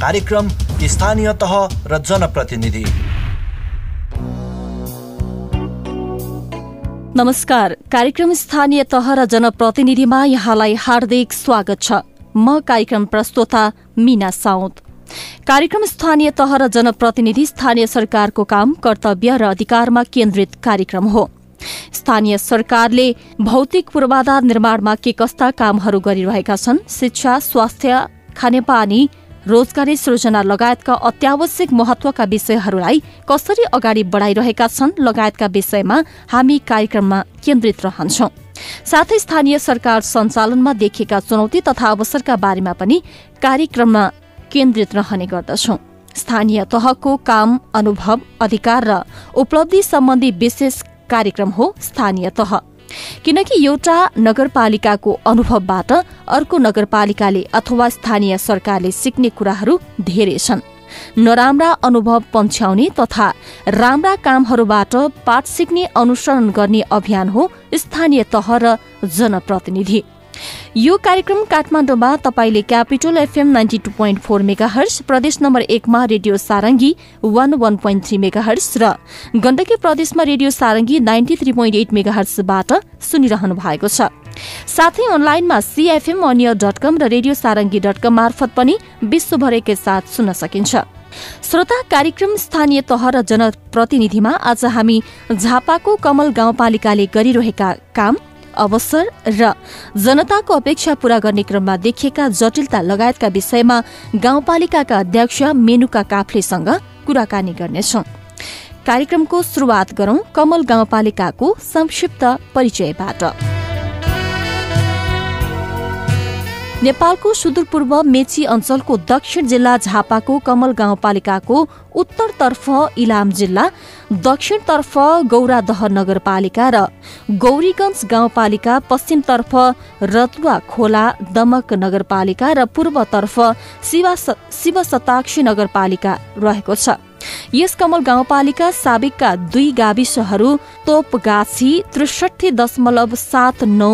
कार्यक्रम स्थानीय तह र जनप्रतिनिधि। नमस्कार। कार्यक्रम स्थानीय तह र जनप्रतिनिधिमा यहाँलाई हार्दिक स्वागत छ। म कार्यक्रम प्रस्तोता मीना साउद कार्यक्रम स्थानीय तह र जनप्रतिनिधि स्थानीय सरकारको काम कर्तव्य र अधिकारमा केन्द्रित कार्यक्रम हो। स्थानीय सरकारले भौतिक पूर्वाधार निर्माणमा के कस्ता कामहरू गरिरहेका छन् शिक्षा स्वास्थ्य खानेपानी रोजगारी सृजना लगायतका अत्यावश्यक महत्वका विषयहरूलाई कसरी अगाडि बढ़ाइरहेका छन् लगायतका विषयमा हामी कार्यक्रममा केन्द्रित रहन्छौं। साथै स्थानीय सरकार सञ्चालनमा देखिएका चुनौती तथा अवसरका बारेमा पनि कार्यक्रममा केन्द्रित रहने गर्दछौं। स्थानीय तहको काम अनुभव अधिकार र उपलब्धि सम्बन्धी विशेष कार्यक्रम हो स्थानीय तह। किनकि एउटा नगरपालिकाको अनुभवबाट अर्को नगरपालिकाले अथवा स्थानीय सरकारले सिक्ने कुराहरू धेरै छन्। नराम्रा अनुभव पन्छ्याउने तथा राम्रा कामहरूबाट पाठ सिक्ने अनुसरण गर्ने अभियान हो स्थानीय तह र जनप्रतिनिधि। यो कार्यक्रम काठमाडौँमा तपाईँले capital FM ninety two point four megahertz प्रदेश नम्बर एकमा radio Sarangi one one point three megahertz र गण्डकी प्रदेशमा radio Sarangi ninety three point eight mega हर्सबाट सुनिरहनु भएको छ। साथै अनलाइनमा सीएफएम अनियर डट कम र रेडियो सारङ्गी डट कम मार्फत पनि विश्वभर साथ सुन्न सकिन्छ। श्रोता कार्यक्रम स्थानीय तह र जनप्रतिनिधिमा आज हामी झापाको कमल गाउँपालिकाले गरिरहेका काम अवसर र जनताको अपेक्षा पूरा गर्ने क्रममा देखिएका जटिलता लगायतका विषयमा गाउँपालिकाका अध्यक्ष मेनुका काफ्लेसँग कुराकानी गर्नेछौ। कार्यक्रमको शुरूआत गरौं कमल गाउँपालिकाको संक्षिप्त परिचयबाट। नेपालको सुदूरपूर्व मेची अञ्चलको दक्षिण जिल्ला झापाको कमल गाउँपालिकाको उत्तरतर्फ इलाम जिल्ला दक्षिणतर्फ गौरादह नगरपालिका र गौरीगंज गाउँपालिका पश्चिमतर्फ रतुवा खोला दमक नगरपालिका र पूर्वतर्फ शिवशताक्षी नगरपालिका रहेको छ। यस कमल गाउँपालिका साबिकका दुई गाविसहरू तोपगाछी त्रिसठी दशमलव सात नौ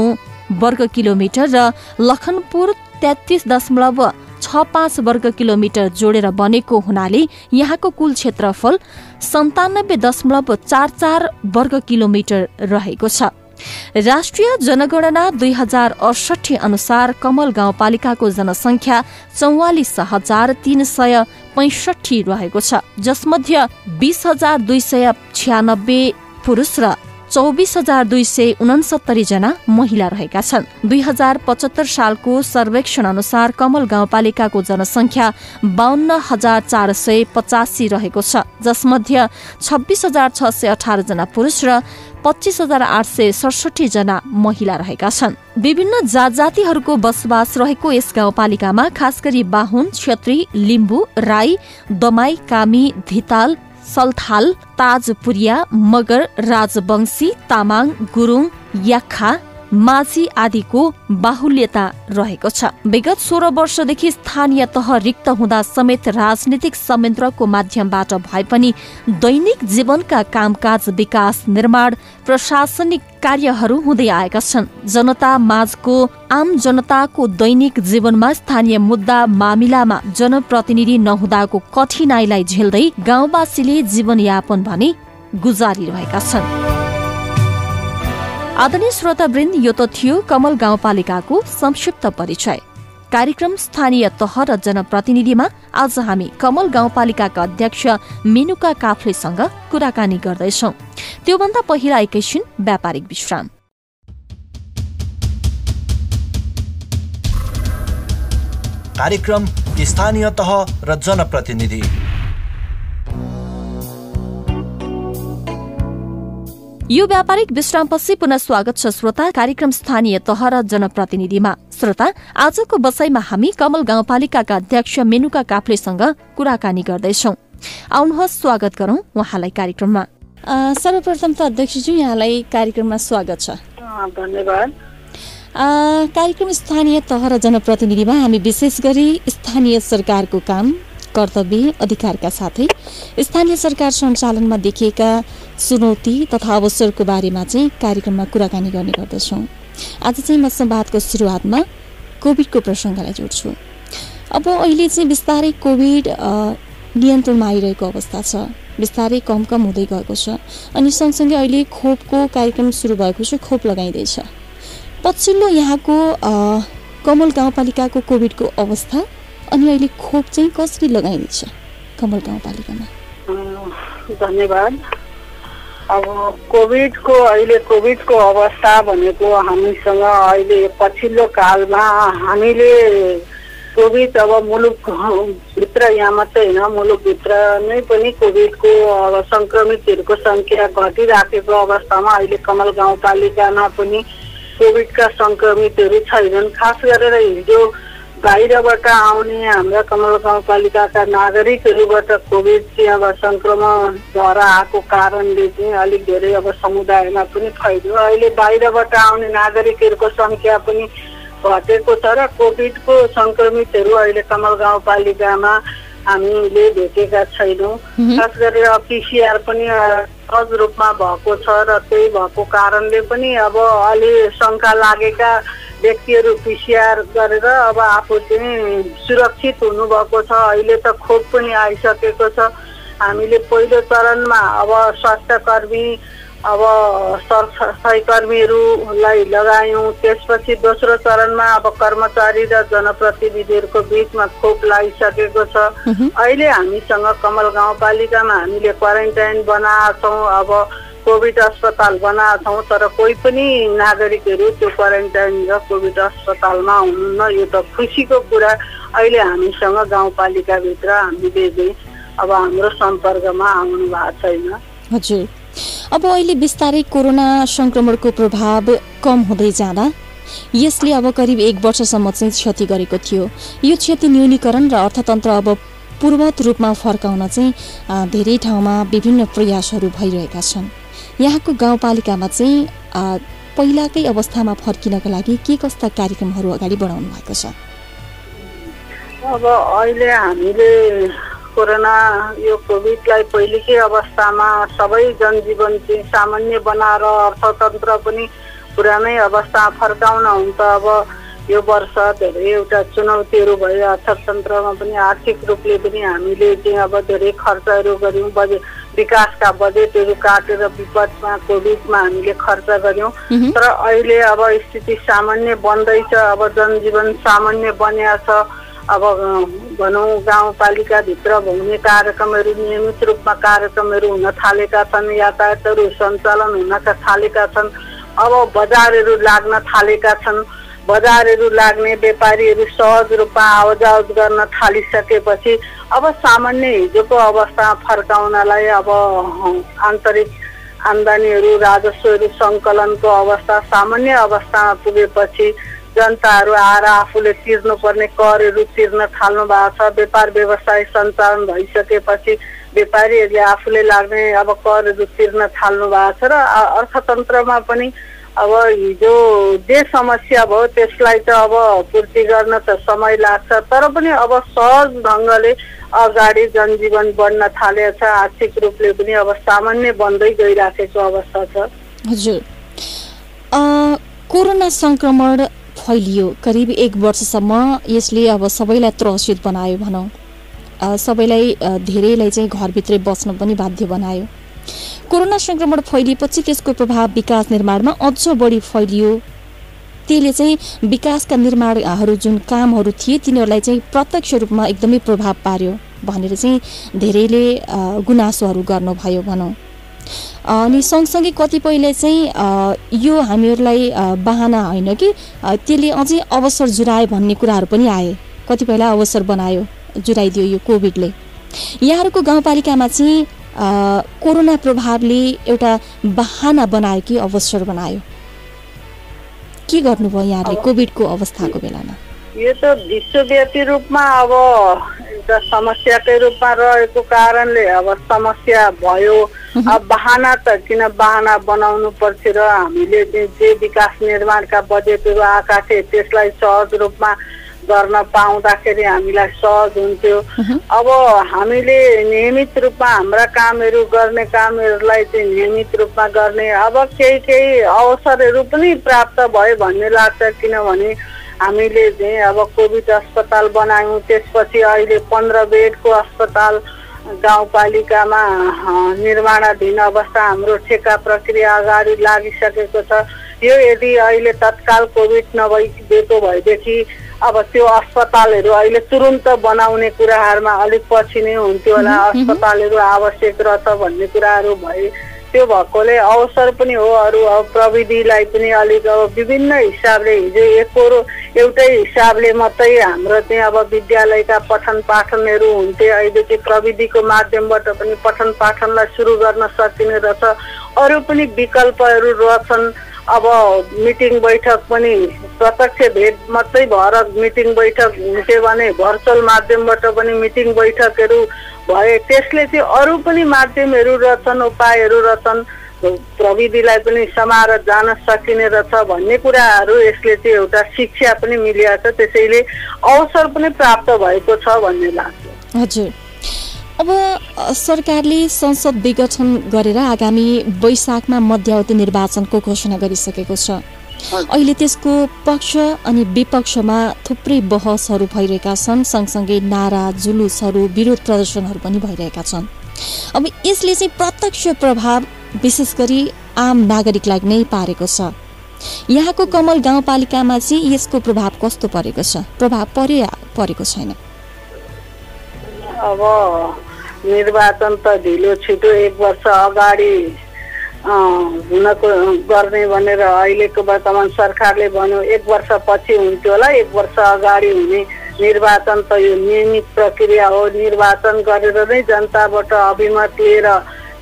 वर्ग किलोमिटर र लखनपुर तेत्तीस दशमलव छ पाँच वर्ग किलोमिटर जोडेर बनेको हुनाले यहाँको कुल क्षेत्रफल सन्तानब्बे दशमलव चार चार वर्ग किलोमिटर रहेको छ। राष्ट्रिय जनगणना दुई हजार अडसठी अनुसार कमल गाउँपालिकाको जनसङ्ख्या चौवालिस हजार तीन सय पैसठी रहेको छ जसमध्ये बीस हजार दुई सय छ्यानब्बे पुरुष र चौबिस हजार दुई सय उनसत्तरी जना महिला रहेका छन्। दुई हजार पचहत्तर सालको सर्वेक्षण अनुसार कमल गाउँपालिकाको जनसङ्ख्या बाहन्न हजार चार सय पचासी रहेको छ। जसमध्ये छब्बिस हजार छ सय अठार जना पुरुष र पच्चिस हजार आठ सय सडसठी जना महिला रहेका छन्। विभिन्न जात जातिहरूको बसोबास रहेको यस गाउँपालिकामा खास गरी बाहुन छेत्री लिम्बू राई दमाई कामी धिताल सल्थाल ताजपुरिया मगर राजवंशी तामाङ गुरुङ याखा माझी आदिको बाहुल्यता रहेको छ। विगत सोह्र वर्षदेखि स्थानीय तह रिक्त हुँदा समेत राजनीतिक संयन्त्रको माध्यमबाट भए पनि दैनिक जीवनका कामकाज विकास निर्माण प्रशासनिक कार्यहरू हुँदै आएका छन्। जनता माझको आम जनताको दैनिक जीवनमा स्थानीय मुद्दा मामिलामा जनप्रतिनिधि नहुँदाको कठिनाईलाई झेल्दै गाउँवासीले जीवनयापन भने गुजारिरहेका छन्। आदरणीय श्रोतावृन्द यो त थियो कमल गाउँपालिकाको संक्षिप्त परिचय। कार्यक्रम स्थानीय तह र जनप्रतिनिधिमा आज हामी कमल गाउँपालिकाका अध्यक्ष मेनुका काफ्लेसँग कुराकानी गर्दैछौ। त्योभन्दा पहिला एकैछिन व्यापारिक विश्राम। कार्यक्रम स्थानीय तह र जनप्रतिनिधि। यो व्यापारिक विश्रामपछि पुनः स्वागत छ श्रोता कार्यक्रम स्थानीय तह र जनप्रतिनिधिमा। श्रोता आजको बसाईमा हामी कमल गाउँपालिकाका अध्यक्ष मेनुका काफ्लेसँग कुराकानी गर्दैछौ। आउनुहोस् स्वागत गरौं उहाँलाई कार्यक्रममा। सर्वप्रथम त अध्यक्षज्यू यहाँलाई कार्यक्रममा स्वागत छ। धन्यवाद। कार्यक्रम स्थानीय तह र जनप्रतिनिधिमा हामी विशेष गरी स्थानीय सरकारको काम कर्तव्य अधिकारका साथै स्थानीय सरकार सञ्चालनमा देखिएका चुनौती तथा अवसरको बारेमा चाहिँ कार्यक्रममा कुराकानी गर्ने गर्दछौँ। आज चाहिँ म संवादको सुरुवातमा कोभिडको प्रसङ्गलाई जोड्छु। अब अहिले चाहिँ बिस्तारै कोभिड नियन्त्रणमा आइरहेको अवस्था छ। बिस्तारै कम कम हुँदै गएको छ अनि सँगसँगै अहिले खोपको कार्यक्रम सुरु भएको छ खोप लगाइँदैछ। पछिल्लो यहाँको कमल गाउँपालिकाको कोभिडको अवस्था अनि अहिले खोप चाहिँ कसरी लगाइँदैछ कमल गाउँपालिकामा? धन्यवाद। अब कोभिडको अहिले कोभिडको अवस्था भनेको हामीसँग अहिले पछिल्लो कालमा हामीले कोभिड अब मुलुकभित्र यहाँ मात्रै होइन मुलुकभित्र नै पनि कोभिडको अब सङ्क्रमितहरूको सङ्ख्या घटिराखेको अवस्थामा अहिले कमल गाउँपालिकामा पनि कोभिडका सङ्क्रमितहरू छैनन्। खास गरेर हिजो बाहिरबाट आउने हाम्रा कमल गाउँपालिकाका नागरिकहरूबाट कोभिड चाहिँ अब सङ्क्रमण भएर आएको कारणले चाहिँ अलिक धेरै अब समुदायमा पनि फैलियो अहिले बाहिरबाट आउने नागरिकहरूको सङ्ख्या पनि घटेको छ र कोभिडको सङ्क्रमितहरू अहिले कमल गाउँपालिकामा हामीले भेटेका छैनौँ। खास गरेर पिसिआर पनि सहज रूपमा भएको छ र त्यही भएको कारणले पनि अब अलि शङ्का लागेका व्यक्तिहरू पिसिआर गरेर अब आफू चाहिँ सुरक्षित हुनुभएको छ। अहिले त खोप पनि आइसकेको छ। हामीले पहिलो चरणमा अब स्वास्थ्य कर्मी अब सहकर्मीहरूलाई लगायौँ। त्यसपछि दोस्रो चरणमा अब कर्मचारी र जनप्रतिनिधिहरूको बिचमा खोप लगाइसकेको छ। अहिले हामीसँग कमल गाउँपालिकामा हामीले क्वारेन्टाइन बनाएको छौँ। अब कोभिड अस्पताल बनाएको छौँ तर कोही पनि नागरिकहरू त्यो क्वारेन्टाइन र कोभिड अस्पतालमा हुनुहुन्न। यो त खुसीको कुरा। अहिले हामीसँग गाउँपालिकाभित्र हामीले अब हाम्रो सम्पर्कमा आउनु भएको छैन। हजुर। अब अहिले बिस्तारै कोरोना सङ्क्रमणको प्रभाव कम हुँदै जाँदा यसले अब करिब एक वर्षसम्म चाहिँ क्षति गरेको थियो। यो क्षति न्यूनीकरण र अर्थतन्त्र अब पूर्वत रूपमा फर्काउन चाहिँ धेरै ठाउँमा विभिन्न प्रयासहरू भइरहेका छन्। यहाँको गाउँपालिकामा चाहिँ पहिलाकै अवस्थामा फर्किनको लागि के कस्ता कार्यक्रमहरू अगाडि बढाउनु भएको छ? अब अहिले हामीले कोरोना यो कोभिडलाई पहिलेकै अवस्थामा सबै जनजीवन चाहिँ सामान्य बनाएर अर्थतन्त्र पनि पुरानै अवस्था फर्काउन हुन्छ अब यो वर्ष धेरै एउटा चुनौतीहरू भयो अर्थतन्त्रमा पनि आर्थिक रूपले पनि हामीले चाहिँ अब धेरै खर्चहरू गऱ्यौँ बजेट विकासका बजेटहरू काटेर विपदमा कोभिडमा हामीले खर्च गऱ्यौँ। तर अहिले अब स्थिति सामान्य बन्दैछ अब जनजीवन सामान्य बनिया छ अब भनौँ गाउँपालिकाभित्र हुने कार्यक्रमहरू नियमित रूपमा कार्यक्रमहरू हुन थालेका छन् यातायातहरू सञ्चालन हुन थालेका छन्। अब बजारहरू लाग्न थालेका छन्। बजारहरू लाग्ने व्यापारीहरू सहज रूपमा आवजावत गर्न थालिसकेपछि अब सामान्य हिजोको अवस्था फर्काउनलाई अब आन्तरिक आम्दानीहरू राजस्वहरू सङ्कलनको अवस्था सामान्य अवस्थामा पुगेपछि जनताहरू आएर आफूले तिर्नुपर्ने करहरू तिर्न थाल्नु भएको छ। व्यापार व्यवसाय सञ्चालन भइसकेपछि व्यापारीहरूले आफूले लाग्ने अब करहरू तिर्न थाल्नु भएको छ र अर्थतन्त्रमा पनि अब हिजो जे समस्या भयो त्यसलाई त अब पूर्ति गर्न त समय लाग्छ। तर पनि अब सहज ढङ्गले अगाडि जनजीवन बढ्न थालेको छ आर्थिक रूपले पनि अब सामान्य बन्दै गइराखेको अवस्था छ। हजुर। कोरोना सङ्क्रमण फैलियो। करिब एक वर्षसम्म यसले अब सबैलाई त्रसित बनायो भनौँ। सबैलाई धेरैलाई चाहिँ घरभित्रै बस्न पनि बाध्य बनायो। कोरोना सङ्क्रमण फैलिएपछि त्यसको प्रभाव विकास निर्माणमा अझ बढी फैलियो। त्यसले चाहिँ विकासका निर्माणहरू जुन कामहरू थिए तिनीहरूलाई चाहिँ प्रत्यक्ष रूपमा एकदमै प्रभाव पार्यो भनेर चाहिँ धेरैले गुनासोहरू गर्नुभयो भनौँ। अनि सँगसँगै कतिपयले चाहिँ यो हामीहरूलाई बाहना होइन कि त्यसले अझै अवसर जुरायो भन्ने कुराहरू पनि आए। कतिपयलाई अवसर बनायो जुराइदियो यो कोभिडले। यहाँहरूको गाउँपालिकामा चाहिँ कोरोना प्रभावले एउटा बाहना बनायो कि अवसर बनायो? के गर्नुभयो यहाँले कोभिडको अवस्थाको बेलामा? यो त विश्वव्यापी रूपमा अब एउटा समस्याकै रूपमा रहेको कारणले अब समस्या भयो। अब बाहना त किन बाहना बनाउनु पर्थ्यो र हामीले जे विकास निर्माणका बजेटहरू आएका थिए त्यसलाई सहज रूपमा गर्न पाउँदाखेरि हामीलाई सहज हुन्थ्यो। अब हामीले नियमित रूपमा हाम्रा कामहरू गर्ने कामहरूलाई चाहिँ नियमित रूपमा गर्ने अब केही केही अवसरहरू पनि प्राप्त भयो भन्ने लाग्छ किनभने हामीले चाहिँ अब कोभिड अस्पताल बनायौँ त्यसपछि अहिले पन्ध्र बेडको अस्पताल गाउँपालिकामा निर्माणाधीन अवस्था हाम्रो ठेका प्रक्रिया अगाडि लागिसकेको छ। यो यदि अहिले तत्काल कोभिड नभइदिएको भएदेखि अब त्यो अस्पतालहरू अहिले तुरुन्त बनाउने कुराहरूमा अलिक पछि नै हुन्थ्यो होला। अस्पतालहरू आवश्यक रहेछ भन्ने कुराहरू भए त्यो भएकोले अवसर पनि हो अरू अब प्रविधिलाई पनि अलिक अब विभिन्न हिसाबले हिजो एकरो एउटै हिसाबले मात्रै हाम्रो चाहिँ अब विद्यालयका पठन पाठनहरू हुन्थे। अहिले चाहिँ प्रविधिको माध्यमबाट पनि पठन पाठनलाई सुरु गर्न सकिने रहेछ। अरू पनि विकल्पहरू रहेछन्। अब मिटिङ बैठक पनि प्रत्यक्ष भेट मात्रै भएर मिटिङ बैठक हुन्थ्यो भने भर्चुअल माध्यमबाट पनि मिटिङ बैठकहरू भए त्यसले चाहिँ अरू पनि माध्यमहरू रहेछन् उपायहरू रहेछन्। प्रविधिलाई पनि समाएर जान सकिने रहेछ भन्ने कुराहरू यसले चाहिँ एउटा शिक्षा पनि मिलिएको छ त्यसैले अवसर पनि प्राप्त भएको छ भन्ने लाग्छ। हजुर। अब सरकारले संसद विघटन गरेर आगामी वैशाखमा मध्यावधि निर्वाचनको घोषणा गरिसकेको छ। अहिले त्यसको पक्ष अनि विपक्षमा थुप्रै बहसहरू भइरहेका छन् सँगसँगै नारा जुलुसहरू विरोध प्रदर्शनहरू पनि भइरहेका छन्। अब यसले चाहिँ प्रत्यक्ष प्रभाव विशेष गरी आम नागरिकलाई नै पारेको छ। यहाँको कमल गाउँपालिकामा चाहिँ यसको प्रभाव कस्तो परेको छ? प्रभाव परे परेको छैन। अब निर्वाचन त ढिलो छिटो एक वर्ष अगाडि हुनको गर्ने भनेर अहिलेको वर्तमान सरकारले भन्यो एक वर्ष पछि हुन्थ्यो होला एक वर्ष अगाडि हुने निर्वाचन त यो नियमित प्रक्रिया हो। निर्वाचन गरेर नै जनताबाट अभिमत लिएर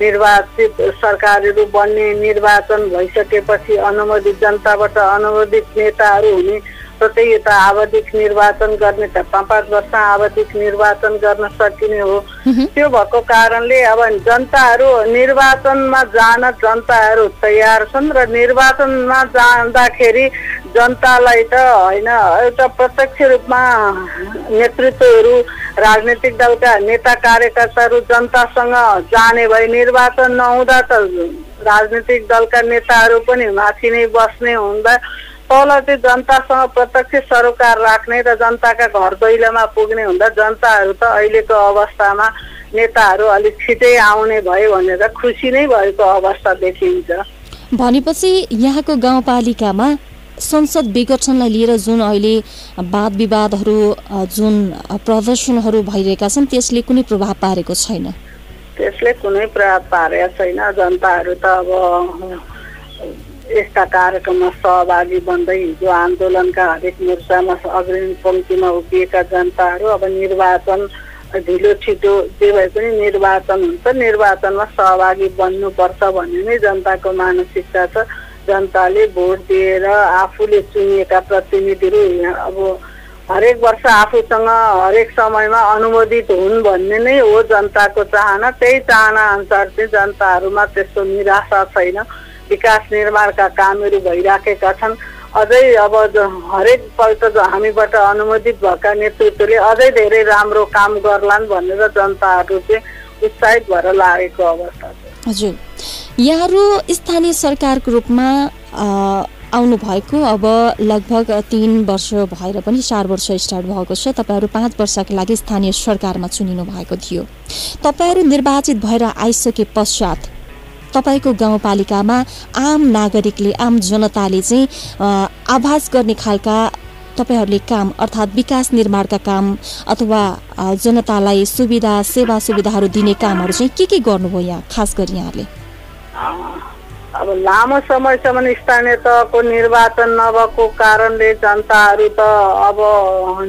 निर्वाचित सरकारहरू बन्ने निर्वाचन भइसकेपछि अनुमोदित जनताबाट अनुमोदित नेताहरू हुने जस्तै यता आवधिक निर्वाचन गर्ने त पाँच पाँच वर्ष आवधिक निर्वाचन गर्न सकिने हो। त्यो भएको कारणले अब जनताहरू निर्वाचनमा जान जनताहरू तयार छन् र निर्वाचनमा जाँदाखेरि जनतालाई त होइन एउटा प्रत्यक्ष रूपमा नेतृत्वहरू राजनैतिक दलका नेता कार्यकर्ताहरू जनतासँग जाने भए निर्वाचन नहुँदा त राजनैतिक दलका नेताहरू पनि माथि नै बस्ने हुँदा तल चाहिँ जनतासँग प्रत्यक्ष सरोकार राख्ने र जनताका घर दैलोमा पुग्ने हुँदा जनताहरू त अहिलेको अवस्थामा नेताहरू अलिक छिटै आउने भयो भनेर खुसी नै भएको अवस्था देखिन्छ। भनेपछि यहाँको गाउँपालिकामा संसद विघटनलाई लिएर जुन अहिले वाद विवादहरू जुन प्रदर्शनहरू भइरहेका छन् त्यसले कुनै प्रभाव पारेको छैन? त्यसले कुनै प्रभाव पारेको छैन। जनताहरू त अब यस्ता कार्यक्रममा सहभागी बन्दै हिजो आन्दोलनका हरेक मोर्चामा अग्रणी पङ्क्तिमा उभिएका जनताहरू अब निर्वाचन ढिलो छिटो जे भए पनि निर्वाचन हुन्छ निर्वाचनमा सहभागी बन्नुपर्छ भन्ने नै जनताको मानसिकता छ। जनताले भोट दिएर आफूले चुनिएका प्रतिनिधिहरू अब हरेक वर्ष आफूसँग हरेक समयमा अनुमोदित हुन् भन्ने नै हो जनताको चाहना। त्यही चाहना अनुसार चाहिँ जनताहरूमा त्यस्तो निराशा छैन। विकास निर्माणका कामहरू भइराखेका छन्। अझै अब हरेक पल्ट हामीबाट अनुमोदित भएका नेतृत्वले अझै धेरै राम्रो काम गर्लान् भनेर जनताहरू चाहिँ उत्साहित भएर लागेको अवस्था छ। हजुर। यहाँहरू स्थानीय सरकारको रूपमा आउनु भएको अब लगभग तिन वर्ष भएर पनि चार वर्ष स्टार्ट भएको छ। तपाईँहरू पाँच वर्षका लागि स्थानीय सरकारमा चुनिनु भएको थियो। तपाईँहरू निर्वाचित भएर आइसके पश्चात तपाईँको गाउँपालिकामा आम नागरिकले आम जनताले चाहिँ आभास गर्ने खालका तपाईँहरूले काम अर्थात् विकास निर्माणका काम अथवा जनतालाई सुविधा सेवा सुविधाहरू दिने कामहरू चाहिँ के के गर्नुभयो यहाँ खास गरी यहाँले? अब लामो समयसम्म स्थानीय तहको निर्वाचन नभएको कारणले जनताहरू त अब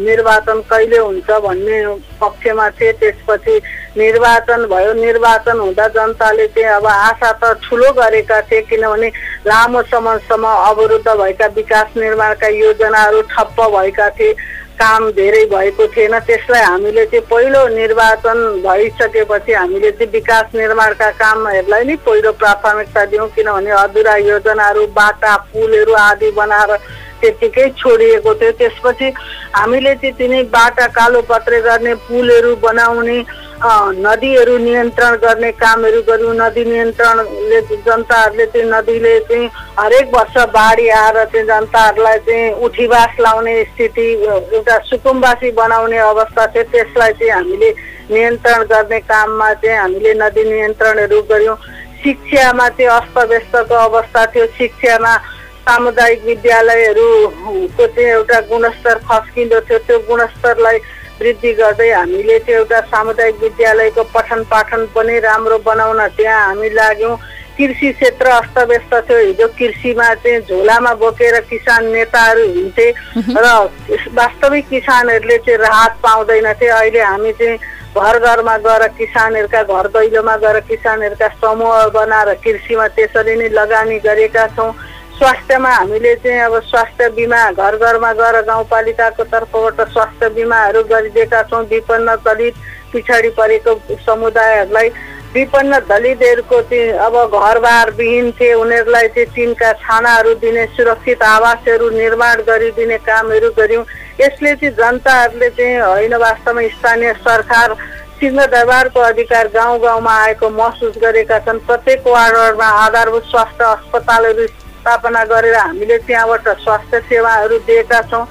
निर्वाचन कहिले हुन्छ भन्ने पक्षमा थिए त्यसपछि निर्वाचन भयो। निर्वाचन हुँदा जनताले चाहिँ अब आशा त ठुलो गरेका थिए किनभने लामो समयसम्म अवरुद्ध भएका विकास निर्माणका योजनाहरू ठप्प भएका थिए काम धेरै भएको थिएन। त्यसलाई हामीले चाहिँ पहिलो निर्वाचन भइसकेपछि हामीले चाहिँ विकास निर्माणका कामहरूलाई नै पहिलो प्राथमिकता दियौँ किनभने अधुरा योजनाहरू बाटा पुलहरू आदि बनाएर त्यत्तिकै छोडिएको थियो। त्यसपछि हामीले तिनी बाटा कालो पत्रे गर्ने पुलहरू बनाउने नदीहरू नियन्त्रण गर्ने कामहरू गऱ्यौँ नदी नियन्त्रणले जनताहरूले चाहिँ नदीले चाहिँ हरेक वर्ष बाढी आएर चाहिँ जनताहरूलाई चाहिँ उठीवास लाउने स्थिति एउटा सुकुम्बासी बनाउने अवस्था थियो। त्यसलाई चाहिँ हामीले नियन्त्रण गर्ने काममा चाहिँ हामीले नदी नियन्त्रणहरू गऱ्यौँ शिक्षामा चाहिँ अस्तव्यस्तको अवस्था थियो। शिक्षामा सामुदायिक विद्यालयहरूको चाहिँ एउटा गुणस्तर खस्किँदो थियो त्यो गुणस्तरलाई वृद्धि गर्दै हामीले चाहिँ एउटा सामुदायिक विद्यालयको पठन पाठन पनि राम्रो बनाउन त्यहाँ हामी लाग्यौँ। कृषि क्षेत्र अस्तव्यस्त थियो। हिजो कृषिमा चाहिँ झोलामा बोकेर किसान नेताहरू हिँड्थे र वास्तविक किसानहरूले चाहिँ राहत पाउँदैनथे अहिले हामी चाहिँ घर घरमा गएर किसानहरूका घर दैलोमा गएर किसानहरूका समूह बनाएर कृषिमा त्यसरी नै लगानी गरेका छौँ। स्वास्थ्यमा हामीले चाहिँ अब स्वास्थ्य बिमा घर घरमा गएर गाउँपालिकाको तर्फबाट स्वास्थ्य बिमाहरू गरिदिएका छौँ। विपन्न दलित पछाडि परेको समुदायहरूलाई विपन्न दलितहरूको चाहिँ अब घरबार विहीन थिए उनीहरूलाई चाहिँ टिनका छानाहरू दिने सुरक्षित आवासहरू निर्माण गरिदिने कामहरू गऱ्यौँ। यसले चाहिँ जनताहरूले चाहिँ होइन वास्तवमा स्थानीय सरकार सिंहदरबारको अधिकार गाउँ गाउँमा आएको महसुस गरेका छन्। प्रत्येक वार्ड वार्डमा आधारभूत स्वास्थ्य अस्पतालहरू स्थापना गरेर हामीले त्यहाँबाट स्वास्थ्य सेवाहरू दिएका छौँ।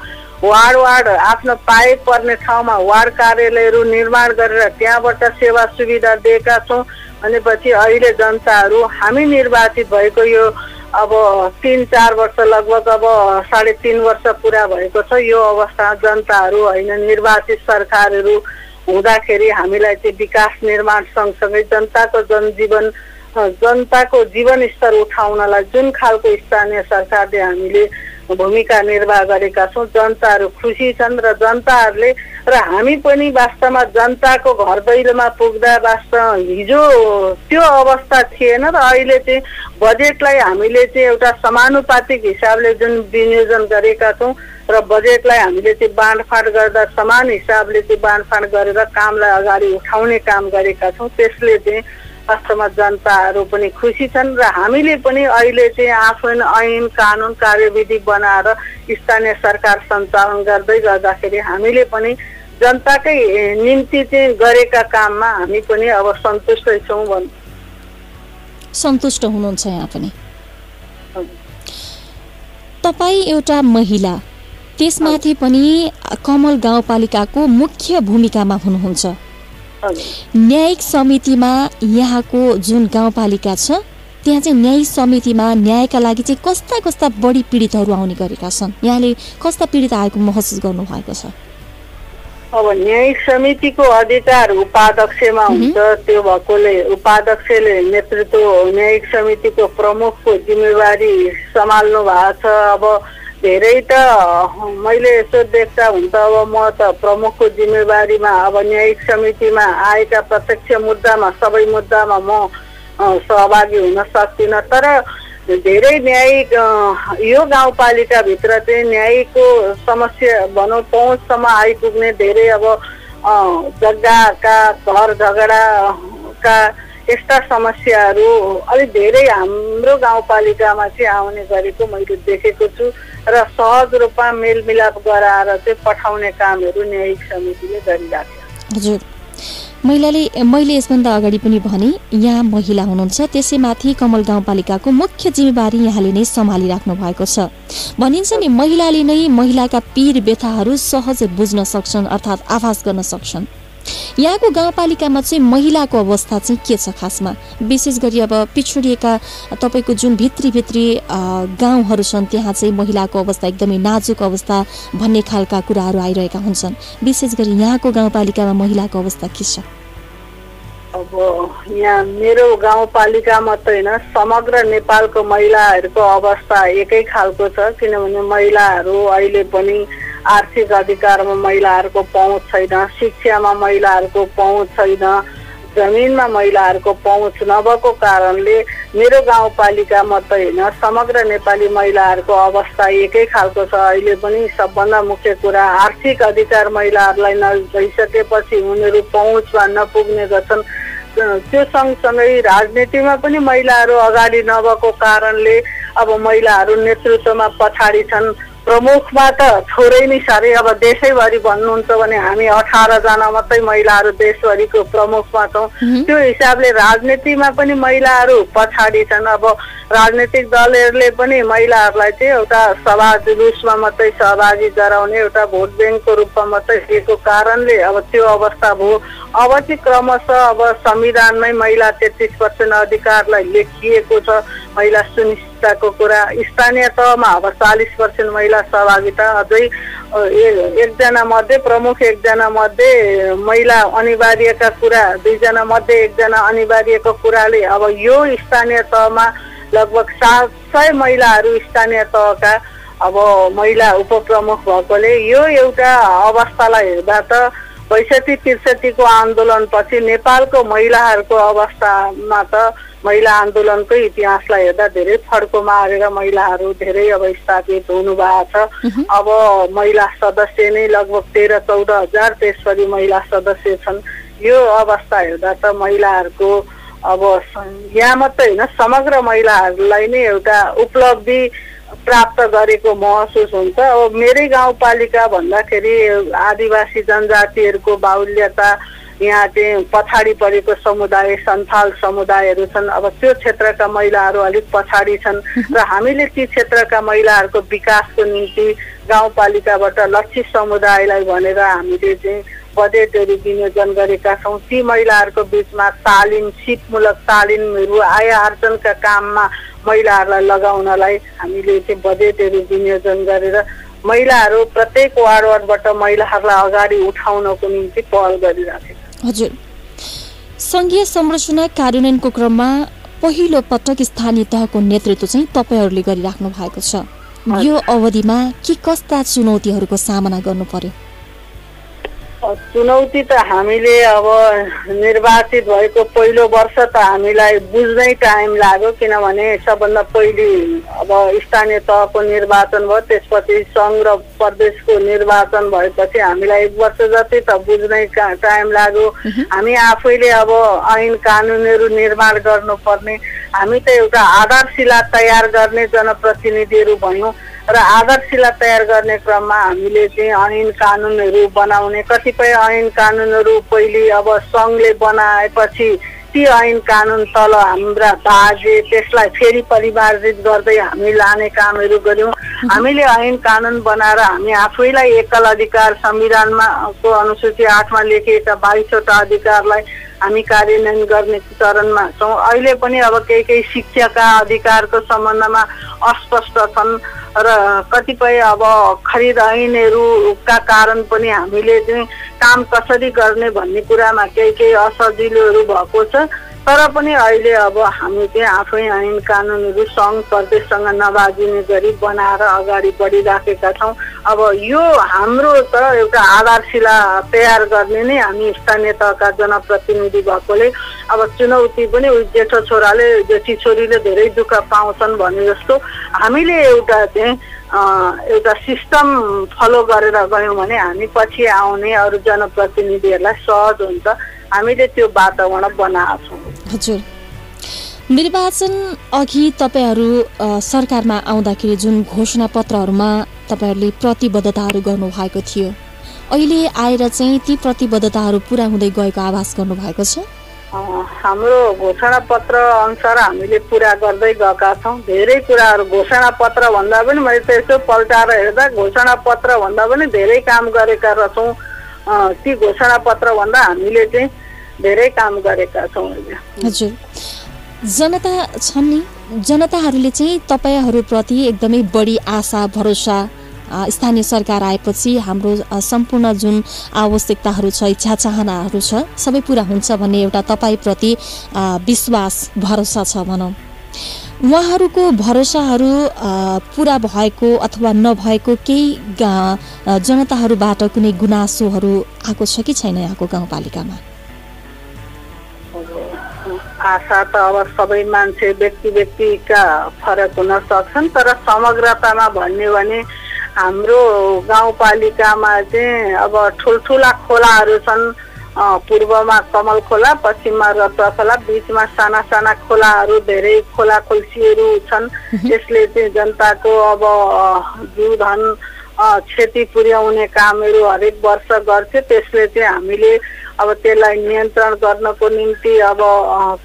वार्ड वार्ड आफ्नो पाए पर्ने ठाउँमा वार्ड कार्यालयहरू निर्माण गरेर त्यहाँबाट सेवा सुविधा दिएका छौँ। भनेपछि अहिले जनताहरू हामी निर्वाचित भएको यो अब तिन चार वर्ष लगभग अब साढे तिन वर्ष पुरा भएको छ। यो अवस्था जनताहरू होइन निर्वाचित सरकारहरू हुँदाखेरि हामीलाई चाहिँ विकास निर्माण सँगसँगै जनताको जनजीवन जनताको जीवनस्तर उठाउनलाई जुन खालको स्थानीय सरकारले हामीले भूमिका निर्वाह गरेका छौँ जनताहरू खुसी छन् र जनताहरूले र हामी पनि वास्तवमा जनताको घर दैलोमा पुग्दा वास्तव हिजो त्यो अवस्था थिएन र अहिले चाहिँ बजेटलाई हामीले चाहिँ एउटा समानुपातिक हिसाबले जुन विनियोजन गरेका छौँ र बजेटलाई हामीले चाहिँ बाँडफाँड गर्दा समान हिसाबले चाहिँ बाँडफाँड गरेर कामलाई अगाडि उठाउने काम गरेका छौँ त्यसले चाहिँ वास्तवमा जनताहरू पनि खुसी छन् र हामीले पनि अहिले चाहिँ आफ्नो ऐन कानुन कार्यविधि बनाएर स्थानीय सरकार सञ्चालन गर्दै गर्दाखेरि हामीले पनि जनताकै निम्ति चाहिँ गरेका काममा हामी पनि अब सन्तुष्टै छौँ भन् सन्तुष्ट हुनुहुन्छ यहाँ पनि। तपाईँ एउटा महिला त्यसमाथि पनि कमल गाउँपालिकाको मुख्य भूमिकामा हुनुहुन्छ। न्यायिक समितिमा यहाँको जुन गाउँपालिका छ त्यहाँ चाहिँ न्यायिक समितिमा न्यायका लागि चाहिँ कस्ता कस्ता बढी पीडितहरू आउने गरेका छन्? यहाँले कस्ता पीडित आएको महसुस गर्नुभएको छ? अब न्यायिक समितिको अधिकार उपाध्यक्षमा हुन्छ त्यो भएकोले उपाध्यक्षले नेतृत्व न्यायिक समितिको प्रमुखको जिम्मेवारी सम्हाल्नु भएको छ। अब धेरै त मैले यसो देख्दा हुन्छ अब म त प्रमुखको जिम्मेवारीमा अब न्यायिक समितिमा आएका प्रत्यक्ष मुद्दामा सबै मुद्दामा म सहभागी हुन सक्दिनँ। तर धेरै न्यायिक यो गाउँपालिकाभित्र चाहिँ न्यायिकको समस्या भनौँ पहुँचसम्म आइपुग्ने धेरै अब जग्गाका घर झगडाका यस्ता समस्याहरू अलिक धेरै हाम्रो गाउँपालिकामा चाहिँ आउने गरेको मैले देखेको छु। र सहज रूपमा मेलमिलाप गराएर चाहिँ पठाउने कामहरू न्यायिक समितिले गरिरहेको महिलाले मैले यसभन्दा अगाडि पनि भने यहाँ महिला हुनुहुन्छ त्यसैमाथि कमल गाउँपालिकाको मुख्य जिम्मेवारी यहाँले नै सम्हालिराख्नु भएको छ। भनिन्छ नि महिलाले नै महिलाका पीर व्यथाहरू सहज बुझ्न सक्छन् अर्थात् आभास गर्न सक्छन्। यहाँको गाउँपालिकामा चाहिँ महिलाको अवस्था चाहिँ के छ खासमा? विशेष गरी अब पिछडिएका तपाईँको जुन भित्री भित्री गाउँहरू छन् त्यहाँ चाहिँ महिलाको अवस्था एकदमै नाजुक अवस्था भन्ने खालका कुराहरू आइरहेका हुन्छन्। विशेष गरी यहाँको गाउँपालिकामा महिलाको अवस्था के छ? अब यहाँ मेरो गाउँपालिका मात्रै होइन समग्र नेपालको महिलाहरूको अवस्था एकै खालको छ किनभने महिलाहरू अहिले पनि आर्थिक अधिकारमा महिलाहरूको पहुँच छैन शिक्षामा महिलाहरूको पहुँच छैन जमिनमा महिलाहरूको पहुँच नभएको कारणले मेरो गाउँपालिका मात्रै होइन समग्र नेपाली महिलाहरूको अवस्था एकै खालको छ। अहिले पनि सबभन्दा मुख्य कुरा आर्थिक अधिकार महिलाहरूलाई नभइसकेपछि उनीहरू पहुँचमा नपुग्ने गर्छन्। त्यो सँगसँगै राजनीतिमा पनि महिलाहरू अगाडि नभएको कारणले अब महिलाहरू नेतृत्वमा पछाडि छन्। प्रमुखमा त थोरै नै साह्रै अब देशैभरि भन्नुहुन्छ भने हामी अठारजना मात्रै महिलाहरू देशभरिको प्रमुखमा छौँ। त्यो हिसाबले राजनीतिमा पनि महिलाहरू पछाडि छन्। अब राजनीतिक दलहरूले पनि महिलाहरूलाई चाहिँ एउटा सभा जुलुसमा मात्रै सहभागी गराउने एउटा भोट ब्याङ्कको रूपमा मात्रै दिएको कारणले अब त्यो अवस्था भयो। अब चाहिँ क्रमशः अब संविधानमै महिला तेत्तिस पर्सेन्ट अधिकारलाई लेखिएको छ। महिला सुनिश्चितताको कुरा स्थानीय तहमा अब चालिस पर्सेन्ट महिला सहभागिता अझै एकजना मध्ये प्रमुख एकजना मध्ये महिला अनिवार्यका कुरा दुईजना मध्ये एकजना अनिवार्यको कुराले अब यो स्थानीय तहमा लगभग सात सय महिलाहरू स्थानीय तहका अब महिला उपप्रमुख भएकोले यो एउटा अवस्थालाई हेर्दा त बैसठी त्रिसठीको आन्दोलनपछि नेपालको महिलाहरूको अवस्थामा त महिला आन्दोलनकै इतिहासलाई हेर्दा धेरै फड्को मारेर महिलाहरू धेरै अब स्थापित हुनुभएको छ। अब महिला सदस्य नै लगभग तेह्र चौध हजार त्यसरी महिला सदस्य छन्। यो अवस्था हेर्दा त महिलाहरूको अब यहाँ मात्रै होइन समग्र महिलाहरूलाई नै एउटा उपलब्धि प्राप्त गरेको महसुस हुन्छ। अब मेरै गाउँपालिका भन्दाखेरि आदिवासी जनजातिहरूको बाहुल्यता यहाँ चाहिँ पछाडि परेको समुदाय सन्थाल समुदायहरू छन्। अब त्यो क्षेत्रका महिलाहरू अलिक पछाडि छन् र हामीले ती क्षेत्रका महिलाहरूको विकासको निम्ति गाउँपालिकाबाट लक्षित समुदायलाई भनेर हामीले चाहिँ बजेटहरू विनियोजन गरेका छौँ। ती महिलाहरूको बिचमा तालिम सिपमूलक तालिमहरू आय आर्जनका काममा महिलाहरूलाई लगाउनलाई हामीले चाहिँ बजेटहरू विनियोजन गरेर महिलाहरू प्रत्येक वार्ड वार्डबाट महिलाहरूलाई अगाडि उठाउनको निम्ति पहल गरिराखेका हजुर। सङ्घीय संरचना कार्यान्वयनको क्रममा पहिलो पटक स्थानीय तहको नेतृत्व चाहिँ तपाईँहरूले गरिराख्नु भएको छ। यो अवधिमा के कस्ता चुनौतीहरूको सामना गर्नु पर्यो? चुनौती त हामीले अब निर्वाचित भएको पहिलो वर्ष त हामीलाई बुझ्नै टाइम लाग्यो किनभने सबभन्दा पहिले अब स्थानीय तहको निर्वाचन भयो त्यसपछि सङ्घ र प्रदेशको निर्वाचन भएपछि हामीलाई एक वर्ष जति त बुझ्नै टाइम लाग्यो। हामी आफैले अब ऐन कानुनहरू निर्माण गर्नुपर्ने हामी त एउटा आधारशिला तयार गर्ने जनप्रतिनिधिहरू भयौँ। र आदर्शलाई तयार गर्ने क्रममा हामीले चाहिँ ऐन कानुनहरू बनाउने कतिपय ऐन कानुनहरू पहिले अब सङ्घले बनाएपछि ती ऐन कानुन तल हाम्रा बाजे त्यसलाई फेरि परिमार्जित गर्दै हामी लाने कामहरू गऱ्यौँ। हामीले ऐन कानुन बनाएर हामी आफैलाई एकल अधिकार संविधानमा को अनुसूची आठमा लेखिएका बाइसवटा अधिकारलाई हामी कार्यान्वयन गर्ने चरणमा छौँ। अहिले पनि अब केही केही शिक्षाका अधिकारको सम्बन्धमा अस्पष्ट छन् र कतिपय अब खरिद ऐनहरूका कारण पनि हामीले चाहिँ काम कसरी गर्ने भन्ने कुरामा केही केही असजिलोहरू भएको छ। तर पनि अहिले अब हामी चाहिँ आफै ऐन कानुनहरू सङ्घ प्रदेशसँग नबाजिने गरी बनाएर अगाडि बढिराखेका छौँ। अब यो हाम्रो त एउटा आधारशिला तयार गर्ने नै हामी स्थानीय तहका जनप्रतिनिधि भएकोले अब चुनौती पनि जेठो छोराले जेठी छोरीले धेरै दुःख पाउँछन् भने जस्तो हामीले एउटा चाहिँ एउटा सिस्टम फलो गरेर गयौँ भने हामी पछि आउने अरू जनप्रतिनिधिहरूलाई सहज हुन्छ। हामीले त्यो वातावरण बनाएको छौँ। हजुर। निर्वाचन अघि तपाईँहरू सरकारमा आउँदाखेरि जुन घोषणा पत्रहरूमा तपाईँहरूले प्रतिबद्धताहरू गर्नुभएको थियो अहिले आएर चाहिँ ती प्रतिबद्धताहरू पुरा हुँदै गएको आभास गर्नुभएको छ? हाम्रो घोषणा पत्र अनुसार हामीले पुरा गर्दै गएका छौँ। धेरै कुराहरू घोषणा पत्र भन्दा पनि मैले त यसो पल्टाएर हेर्दा घोषणा पत्र भन्दा पनि धेरै काम गरेका रहेछौँ ती घोषणा पत्र भन्दा हामीले चाहिँ धेरै काम गरेका छौँ हजुर। जनता छन् नि जनताहरूले चाहिँ तपाईँहरूप्रति एकदमै बढी आशा भरोसा स्थानीय सरकार आएपछि हाम्रो सम्पूर्ण जुन आवश्यकताहरू छ इच्छा चाहनाहरू छ सबै पुरा हुन्छ भन्ने एउटा तपाईँप्रति विश्वास भरोसा छ भनौँ। उहाँहरूको भरोसाहरू पुरा भएको अथवा नभएको केही जनताहरूबाट कुनै गुनासोहरू आएको छ कि छैन यहाँको गाउँपालिकामा? आशा त अब सबै मान्छे व्यक्ति व्यक्तिका फरक हुन सक्छन् तर समग्रतामा भन्यो भने हाम्रो गाउँपालिकामा चाहिँ अब ठुल्ठुला खोलाहरू छन् पूर्वमा कमल खोला पश्चिममा रतुवा खोला बिचमा साना साना खोलाहरू धेरै खोला खोल्सीहरू छन्। त्यसले चाहिँ जनताको अब जीवधन क्षति पुर्याउने कामहरू हरेक वर्ष गर्छ त्यसले चाहिँ हामीले अब त्यसलाई नियन्त्रण गर्नको निम्ति अब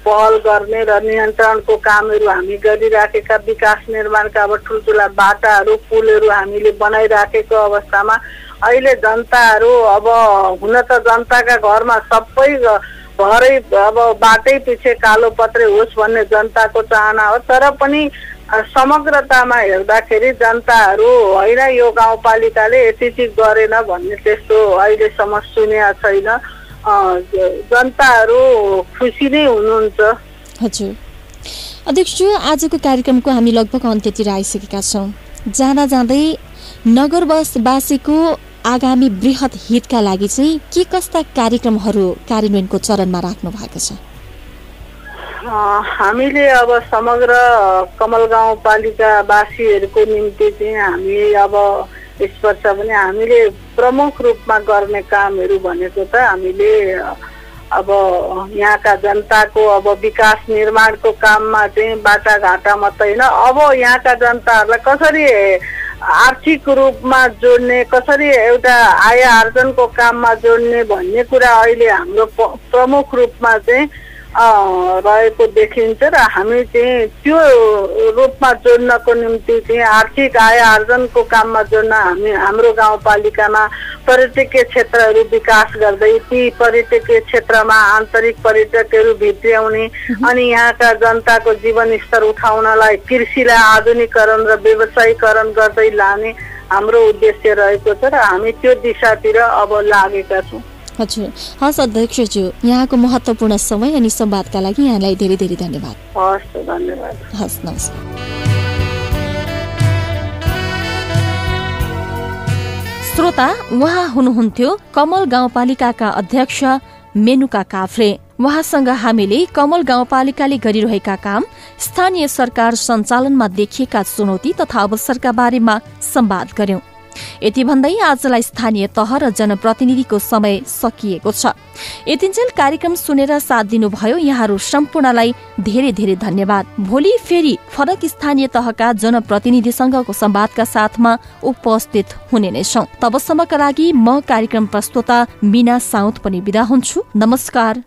पहल गर्ने र नियन्त्रणको कामहरू हामी गरिराखेका विकास निर्माणका अब ठुल्ठुला बाटाहरू पुलहरू हामीले बनाइराखेको अवस्थामा अहिले जनताहरू अब हुन त जनताका घरमा सबै घरै अब बाटै पछि कालो पत्रे होस् भन्ने जनताको चाहना हो तर पनि समग्रतामा हेर्दाखेरि जनताहरू होइन यो गाउँपालिकाले यति चिज गरेन भन्ने त्यस्तो अहिलेसम्म सुनेका छैन। जनताहरू खुसी नै हुनुहुन्छ। हजुर। अध्यक्ष आजको कार्यक्रमको हामी लगभग अन्त्यतिर आइसकेका छौँ। जाँदा जाँदै नगरवासीको आगामी वृहत हितका लागि चाहिँ के कस्ता कार्यक्रमहरू कार्यान्वयनको चरणमा राख्नु भएको छ? हामीले अब समग्र कमल गाउँपालिकावासीहरूको निम्ति चाहिँ हामी अब यस वर्ष पनि हामीले प्रमुख रूपमा गर्ने कामहरू भनेको त हामीले अब यहाँका जनताको अब विकास निर्माणको काममा चाहिँ बाटाघाटा मात्रै होइन अब यहाँका जनताहरूलाई कसरी आर्थिक रूपमा जोड्ने कसरी एउटा आय आर्जनको काममा जोड्ने भन्ने कुरा अहिले हाम्रो प्रमुख रूपमा चाहिँ रहेको देखिन्छ र हामी चाहिँ त्यो रूपमा जोड्नको निम्ति चाहिँ आर्थिक आय आर्जनको काममा जोड्न हामी हाम्रो गाउँपालिकामा पर्यटकीय क्षेत्रहरू विकास गर्दै ती पर्यटकीय क्षेत्रमा आन्तरिक पर्यटकहरू भित्र्याउने अनि यहाँका जनताको जीवनस्तर उठाउनलाई कृषिलाई आधुनिकरण र व्यवसायीकरण गर्दै लाने हाम्रो उद्देश्य रहेको छ र हामी त्यो दिशातिर अब लागेका छौँ। हजुर हस् अध्यक्षज्यू यहाँको महत्त्वपूर्ण समय अनि संवादका लागि यहाँलाई धेरै धेरै धन्यवाद। हस् धन्यवाद। हस् नमस्कार। श्रोता उहाँ हुनुहुन्थ्यो कमल गाउँपालिकाका अध्यक्ष मेनुका काफ्रे। उहाँसँग हामीले कमल गाउँपालिकाले गरिरहेका काम स्थानीय सरकार सञ्चालनमा देखिएका चुनौती तथा अवसरका बारेमा संवाद गर्यौं यति भन्दै आजलाई स्थानीय तह र जनप्रतिनिधिको समय सकिएको छ। यतिन्जेल कार्यक्रम सुनेर साथ दिनुभयो यहाँहरू सम्पूर्णलाई धेरै धेरै धन्यवाद। भोलि फेरि फरक स्थानीय तहका जनप्रतिनिधिसँगको संवादका साथमा उपस्थित हुने नै छौ। तबसम्मका लागि म कार्यक्रम प्रस्तोता मिना साउथ पनि विदा हुन्छु। नमस्कार।